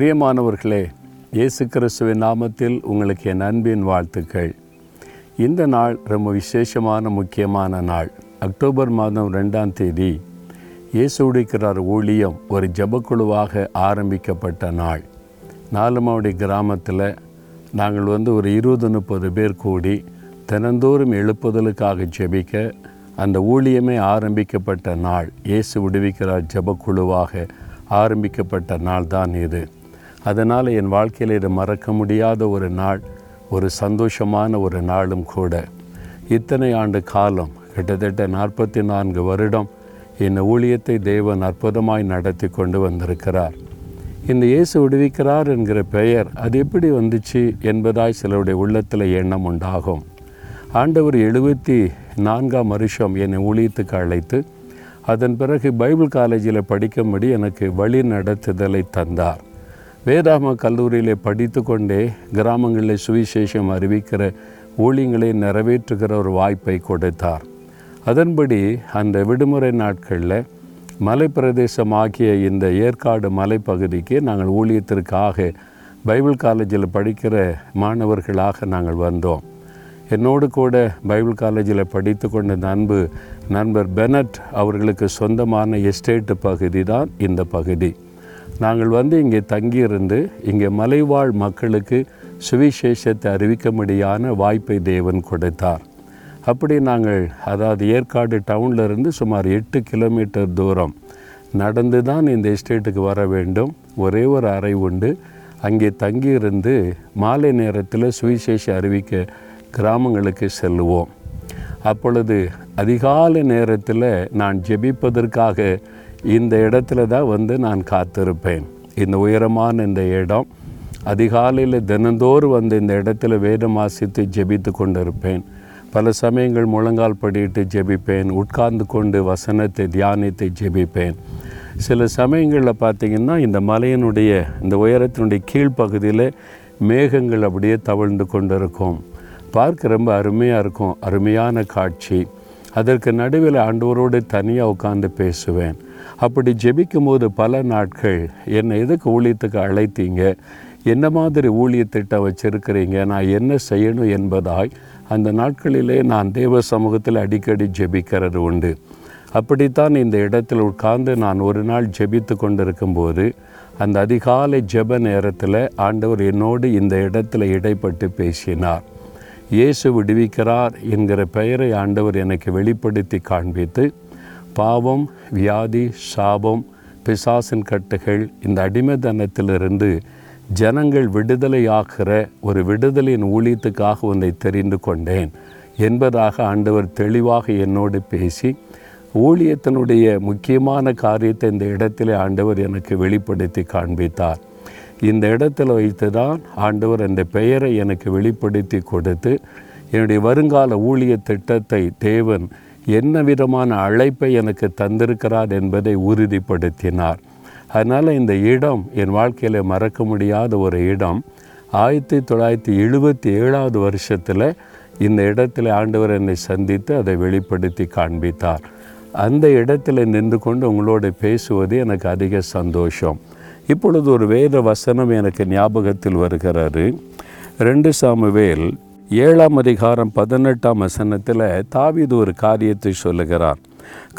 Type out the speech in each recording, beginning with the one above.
பிரியமானவர்களே இயேசு கிறிஸ்துவின் நாமத்தில் உங்களுக்கு என் அன்பின் வாழ்த்துக்கள். இந்த நாள் ரொம்ப விசேஷமான முக்கியமான நாள். அக்டோபர் மாதம் ரெண்டாம் தேதி இயேசு உடைக்கிறார் ஊழியம் ஒரு ஜபக்குழுவாக ஆரம்பிக்கப்பட்ட நாள். நாலுமாவடி கிராமத்தில் நாங்கள் வந்து ஒரு இருபது முப்பது பேர் கூடி தினந்தோறும் எழுப்புதலுக்காக ஜெபிக்க அந்த ஊழியமே ஆரம்பிக்கப்பட்ட நாள். இயேசு விடுவிக்கிறார் ஜபக்குழுவாக ஆரம்பிக்கப்பட்ட நாள் தான் இது. அதனால் என் வாழ்க்கையில் இது மறக்க முடியாத ஒரு நாள் ஒரு சந்தோஷமான ஒரு நாளும் கூட. இத்தனை ஆண்டு காலம் கிட்டத்தட்ட நாற்பத்தி நான்கு வருடம் இந்த ஊழியத்தை தேவன் அற்புதமாய் நடத்தி கொண்டு வந்திருக்கிறார். இந்த இயேசு விடுவிக்கிறார் என்கிற பெயர் அது எப்படி வந்துச்சு என்பதாய் சிலருடைய உள்ளத்தில் எண்ணம் உண்டாகும். ஆண்டவர் எழுபத்தி நான்காம் வருஷம் என்னை ஊழியத்துக்கு அழைத்து அதன் பிறகு பைபிள் காலேஜில் படிக்கும்படி எனக்கு வழி நடத்துதலை தந்தார். வேதாம கல்லூரியிலே படித்து கொண்டே கிராமங்களில் சுவிசேஷம் அறிவிக்கிற ஊழியங்களை நிறைவேற்றுகிற ஒரு வாய்ப்பை கொடுத்தார். அதன்படி அந்த விடுமுறை நாட்களில் மலைப்பிரதேசமாகிய இந்த ஏற்காடு மலைப்பகுதிக்கு நாங்கள் ஊழியத்திற்காக பைபிள் காலேஜில் படிக்கிற மாணவர்களாக நாங்கள் வந்தோம். என்னோடு கூட பைபிள் காலேஜில் படித்து கொண்ட நண்பு நண்பர் பெனட் அவர்களுக்கு சொந்தமான எஸ்டேட்டு பகுதி தான் இந்த பகுதி. நாங்கள் வந்து இங்கே தங்கியிருந்து இங்கே மலைவாழ் மக்களுக்கு சுவிசேஷத்தை அறிவிக்கும்படியான வாய்ப்பை தேவன் கொடுத்தார். அப்படி நாங்கள் அதாவது ஏற்காடு டவுன்லேருந்து சுமார் எட்டு கிலோமீட்டர் தூரம் நடந்து தான் இந்த எஸ்டேட்டுக்கு வர வேண்டும். ஒரே ஒரு அறை உண்டு. அங்கே தங்கியிருந்து மாலை நேரத்தில் சுவிசேஷ அறிவிக்க கிராமங்களுக்கு செல்லுவோம். அப்பொழுது அதிகாலை நேரத்தில் நான் ஜெபிப்பதற்காக இந்த இடத்துல தான் வந்து நான் காத்திருப்பேன். இந்த உயரமான இந்த இடம் அதிகாலையில் தினந்தோறும் வந்து இந்த இடத்துல வேதம் வாசித்து ஜெபித்து கொண்டிருப்பேன். பல சமயங்கள் முழங்கால் படியிட்டு ஜெபிப்பேன் உட்கார்ந்து கொண்டு வசனத்தை தியானித்து ஜெபிப்பேன். சில சமயங்களில் பார்த்திங்கன்னா இந்த மலையினுடைய இந்த உயரத்தினுடைய கீழ்ப்பகுதியில் மேகங்கள் அப்படியே தவழ்ந்து கொண்டு இருக்கும் பார்க்க ரொம்ப அருமையாக இருக்கும் அருமையான காட்சி. அதற்கு நடுவில் ஆண்டவரோடு தனியாக உட்காந்து பேசுவேன். அப்படி ஜெபிக்கும் போது பல நாட்கள் என்னை எதுக்கு ஊழியத்துக்கு அழைத்தீங்க? என்ன மாதிரி ஊழிய திட்டம் வச்சுருக்கிறீங்க? நான் என்ன செய்யணும் என்பதாய் அந்த நாட்களிலே நான் தேவ சமூகத்தில் அடிக்கடி ஜெபிக்கிறது உண்டு. அப்படித்தான் இந்த இடத்தில் உட்கார்ந்து நான் ஒரு நாள் ஜெபித்து கொண்டிருக்கும்போது அந்த அதிகாலை ஜெப நேரத்தில் ஆண்டவர் என்னோடு இந்த இடத்துல இடைப்பட்டு பேசினார். இயேசு விடுவிக்கிறார் என்கிற பெயரை ஆண்டவர் எனக்கு வெளிப்படுத்தி காண்பித்து பாவம் வியாதி சாபம் பிசாசின் கட்டுகள் இந்த அடிமைத்தனத்திலிருந்து ஜனங்கள் விடுதலையாகிற ஒரு விடுதலையின் ஊழியத்துக்காக ஒன்றை தெரிந்து கொண்டேன் என்பதாக ஆண்டவர் தெளிவாக என்னோடு பேசி ஊழியத்தினுடைய முக்கியமான காரியத்தை இந்த இடத்திலே ஆண்டவர் எனக்கு வெளிப்படுத்தி காண்பித்தார். இந்த இடத்துல வைத்து தான் ஆண்டவர் அந்த பெயரை எனக்கு வெளிப்படுத்தி கொடுத்து என்னுடைய வருங்கால ஊழிய திட்டத்தை தேவன் என்ன விதமான அழைப்பை எனக்கு தந்திருக்கிறார் என்பதை உறுதிப்படுத்தினார். அதனால் இந்த இடம் என் வாழ்க்கையில் மறக்க முடியாத ஒரு இடம். ஆயிரத்தி தொள்ளாயிரத்தி எழுபத்தி ஏழாவது வருஷத்தில் இந்த இடத்துல ஆண்டவர் என்னை சந்தித்து அதை வெளிப்படுத்தி காண்பித்தார். அந்த இடத்துல நின்று கொண்டு உங்களோடு பேசுவது எனக்கு அதிக சந்தோஷம். இப்பொழுது ஒரு வேத வசனம் எனக்கு ஞாபகத்தில் வருகிறாரு ரெண்டு சாமுவேல் ஏழாம் அதிகாரம் பதினெட்டாம் வசனத்தில் தாவிது ஒரு காரியத்தை சொல்லுகிறார்.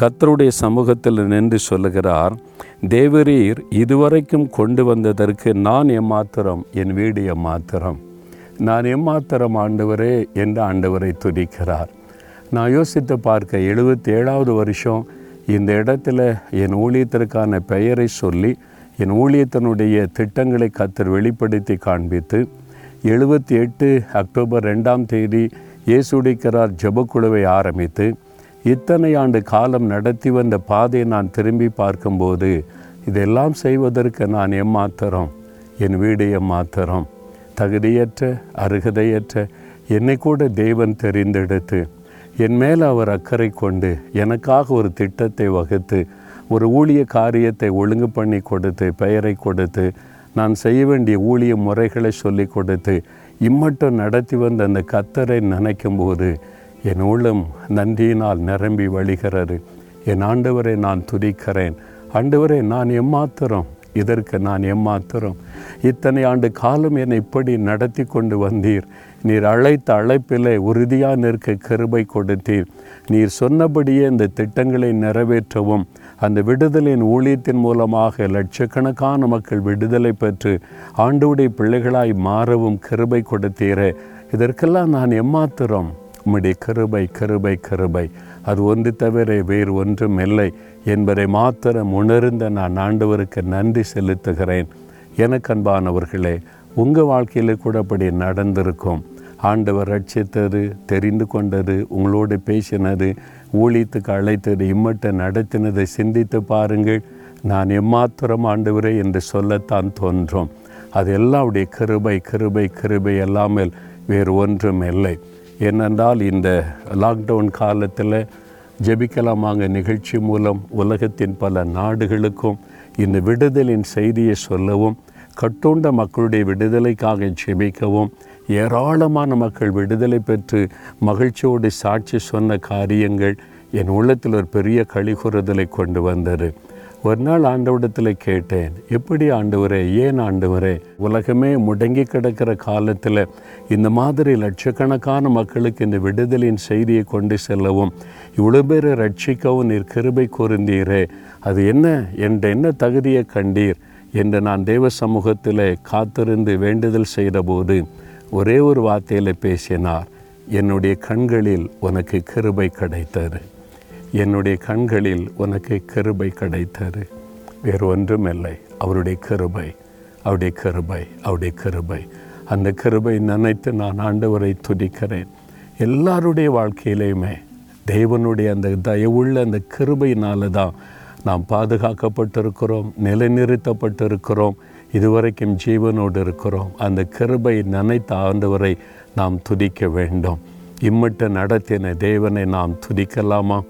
கத்தருடைய சமூகத்தில் நின்று சொல்லுகிறார் தேவரீர் இதுவரைக்கும் கொண்டு வந்ததற்கு நான் எம்மாத்திரம் என் வீடு எம்மாத்திரம். நான் எம்மாத்திரம் ஆண்டவரே என்று ஆண்டவரை துதிக்கிறார். நான் யோசித்து பார்க்க எழுபத்தி ஏழாவது வருஷம் இந்த இடத்துல என் ஊழியத்திற்கான பெயரை சொல்லி என் ஊழியத்தினுடைய திட்டங்களை கத்தர் வெளிப்படுத்தி காண்பித்து எழுபத்தி எட்டு அக்டோபர் ரெண்டாம் தேதி இயேசுடிக்கிறார் ஜபக்குழுவை ஆரம்பித்து இத்தனை ஆண்டு காலம் நடத்தி வந்த பாதையை நான் திரும்பி பார்க்கும்போது இதெல்லாம் செய்வதற்கு நான் எம்மாத்திரம்? என் வீடு எம்மாத்திரம்? தகுதியற்ற அருகதையற்ற என்னை கூட தேவன் தெரிந்தெடுத்து என் மேல் அவர் அக்கறை கொண்டு எனக்காக ஒரு திட்டத்தை வகுத்து ஒரு ஊழிய காரியத்தை ஒழுங்கு பண்ணி கொடுத்து பெயரை கொடுத்து நான் செய்ய வேண்டிய ஊழிய முறைகளை சொல்லி கொடுத்து இம்மட்டும் நடத்தி வந்த அந்த கத்தரை நினைக்கும்போது என் உள்ளம் நன்றியினால் நிரம்பி வழிகிறது. என் ஆண்டவரை நான் துதிக்கிறேன். ஆண்டவரை நான் எம்மாத்திரம் இதற்கு நான் எம்மாத்திரம் இத்தனை ஆண்டு காலம் என்னை இப்படி நடத்தி கொண்டு வந்தீர். நீர் அழைத்த அழைப்பிலே உறுதியாக நிற்க கருபை கொடுத்தீர். நீர் சொன்னபடியே இந்த திட்டங்களை நிறைவேற்றவும் அந்த விடுதலின் ஊழியத்தின் மூலமாக லட்சக்கணக்கான மக்கள் விடுதலை பெற்று ஆண்டுடைய பிள்ளைகளாய் மாறவும் கருபை கொடுத்தீரே. இதற்கெல்லாம் நான் எம்மாத்திரம் உம்முடைய கிருபை கருபை கருபை. அது ஒன்று தவிர வேறு ஒன்றும் இல்லை. என்பதை மாத்திரம் உணர்ந்த நான் ஆண்டவருக்கு நன்றி செலுத்துகிறேன். எனக்கு அன்பானவர்களே உங்கள் வாழ்க்கையில் கூட அப்படி நடந்திருக்கும். ஆண்டவர் ரட்சித்தது தெரிந்து கொண்டது உங்களோடு பேசினது ஊழியத்துக்கு அழைத்தது இம்மட்ட நடத்தினதை சிந்தித்து பாருங்கள். நான் எம்மாத்திரம் ஆண்டவரே என்று சொல்லத்தான் தோன்றும். அது எல்லாவுடைய கிருபை கிருபை கிருபை எல்லாமே வேறு ஒன்றும் இல்லை. ஏனென்றால் இந்த லாக்டவுன் காலத்தில் ஜபிக்கலாமாங்க நிகழ்ச்சி மூலம் உலகத்தின் பல நாடுகளுக்கும் இந்த விடுதலின் செய்தியை சொல்லவும் கட்டுண்ட மக்களுடைய விடுதலைக்காக ஜெபிக்கவும் ஏராளமான மக்கள் விடுதலை பெற்று மகிழ்ச்சியோடு சாட்சி சொன்ன காரியங்கள் என் உள்ளத்தில் ஒரு பெரிய கழிகுறுதலை கொண்டு வந்தது. ஒரு நாள் ஆண்டவடத்தில் கேட்டேன் எப்படி ஆண்டவரே ஏன் ஆண்டவரே உலகமே முடங்கி கிடக்கிற காலத்தில் இந்த மாதிரி லட்சக்கணக்கான மக்களுக்கு இந்த விடுதலின் செய்தியை கொண்டு செல்லவும் இவ்வளோ பேரை ரட்சிக்கவும் நீர் கிருபை கூர்ந்தீரே. அது என்ன? என்ற என்ன தகுதியை கண்டீர்? என்று நான் தெய்வ சமூகத்தில் காத்திருந்து வேண்டுதல் செய்தபோது ஒரே ஒரு வார்த்தையில் பேசினார் என்னுடைய கண்களில் உனக்கு கிருபை கிடைத்தது. என்னுடைய கண்களில் உனக்கு கிருபை கிடைத்தது. வேறு ஒன்றும் இல்லை அவருடைய கிருபை அவருடைய கிருபை அவருடைய கிருபை. அந்த கிருபை நினைத்து நான் ஆண்டவரை துதிக்கிறேன். எல்லாருடைய வாழ்க்கையிலையுமே தேவனுடைய அந்த தயவுள்ள அந்த கிருபையினால தான் நாம் பாதுகாக்கப்பட்டிருக்கிறோம் நிலைநிறுத்தப்பட்டிருக்கிறோம் இதுவரைக்கும் ஜீவனோடு இருக்கிறோம். அந்த கிருபை நினைத்த ஆண்டவரை நாம் துதிக்க வேண்டும். இம்மட்ட நடத்தின தேவனை நாம் துதிக்கலாமா?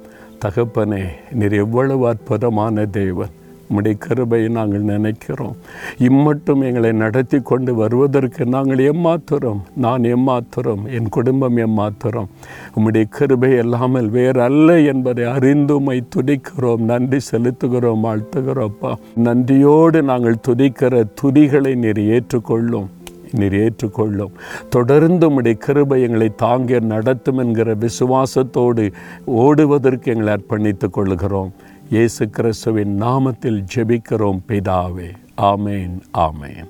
தகப்பனே நீர் எவ்வளவு அற்புதமான தேவன். உம்முடைய கிருபையை நாங்கள் நினைக்கிறோம். இம்மட்டும் எங்களை நடத்தி கொண்டு வருவதற்கு நாங்கள் எம்மாத்துறோம் நான் எம்மாத்துறோம் என் குடும்பம் எம்மாத்துறோம் உம்முடைய கிருபை இல்லாமல் வேறு அல்ல என்பதை அறிந்துமை துதிக்கிறோம். நன்றி செலுத்துகிறோம் வாழ்த்துகிறோப்பா நன்றியோடு நாங்கள் துதிக்கிற துதிகளை நீர் ஏற்றுக்கொள்ளும். நீர் ஏற்றுக்கொள்ளும் தொடர்ந்து உம்முடைய கிருபை எங்களை தாங்க நடத்தும் என்கிற விசுவாசத்தோடு ஓடுவதற்கு எங்களை அர்ப்பணித்துக் கொள்கிறோம் இயேசு கிறிஸ்துவின் நாமத்தில் ஜெபிக்கிறோம் பிதாவே. ஆமேன் ஆமேன்.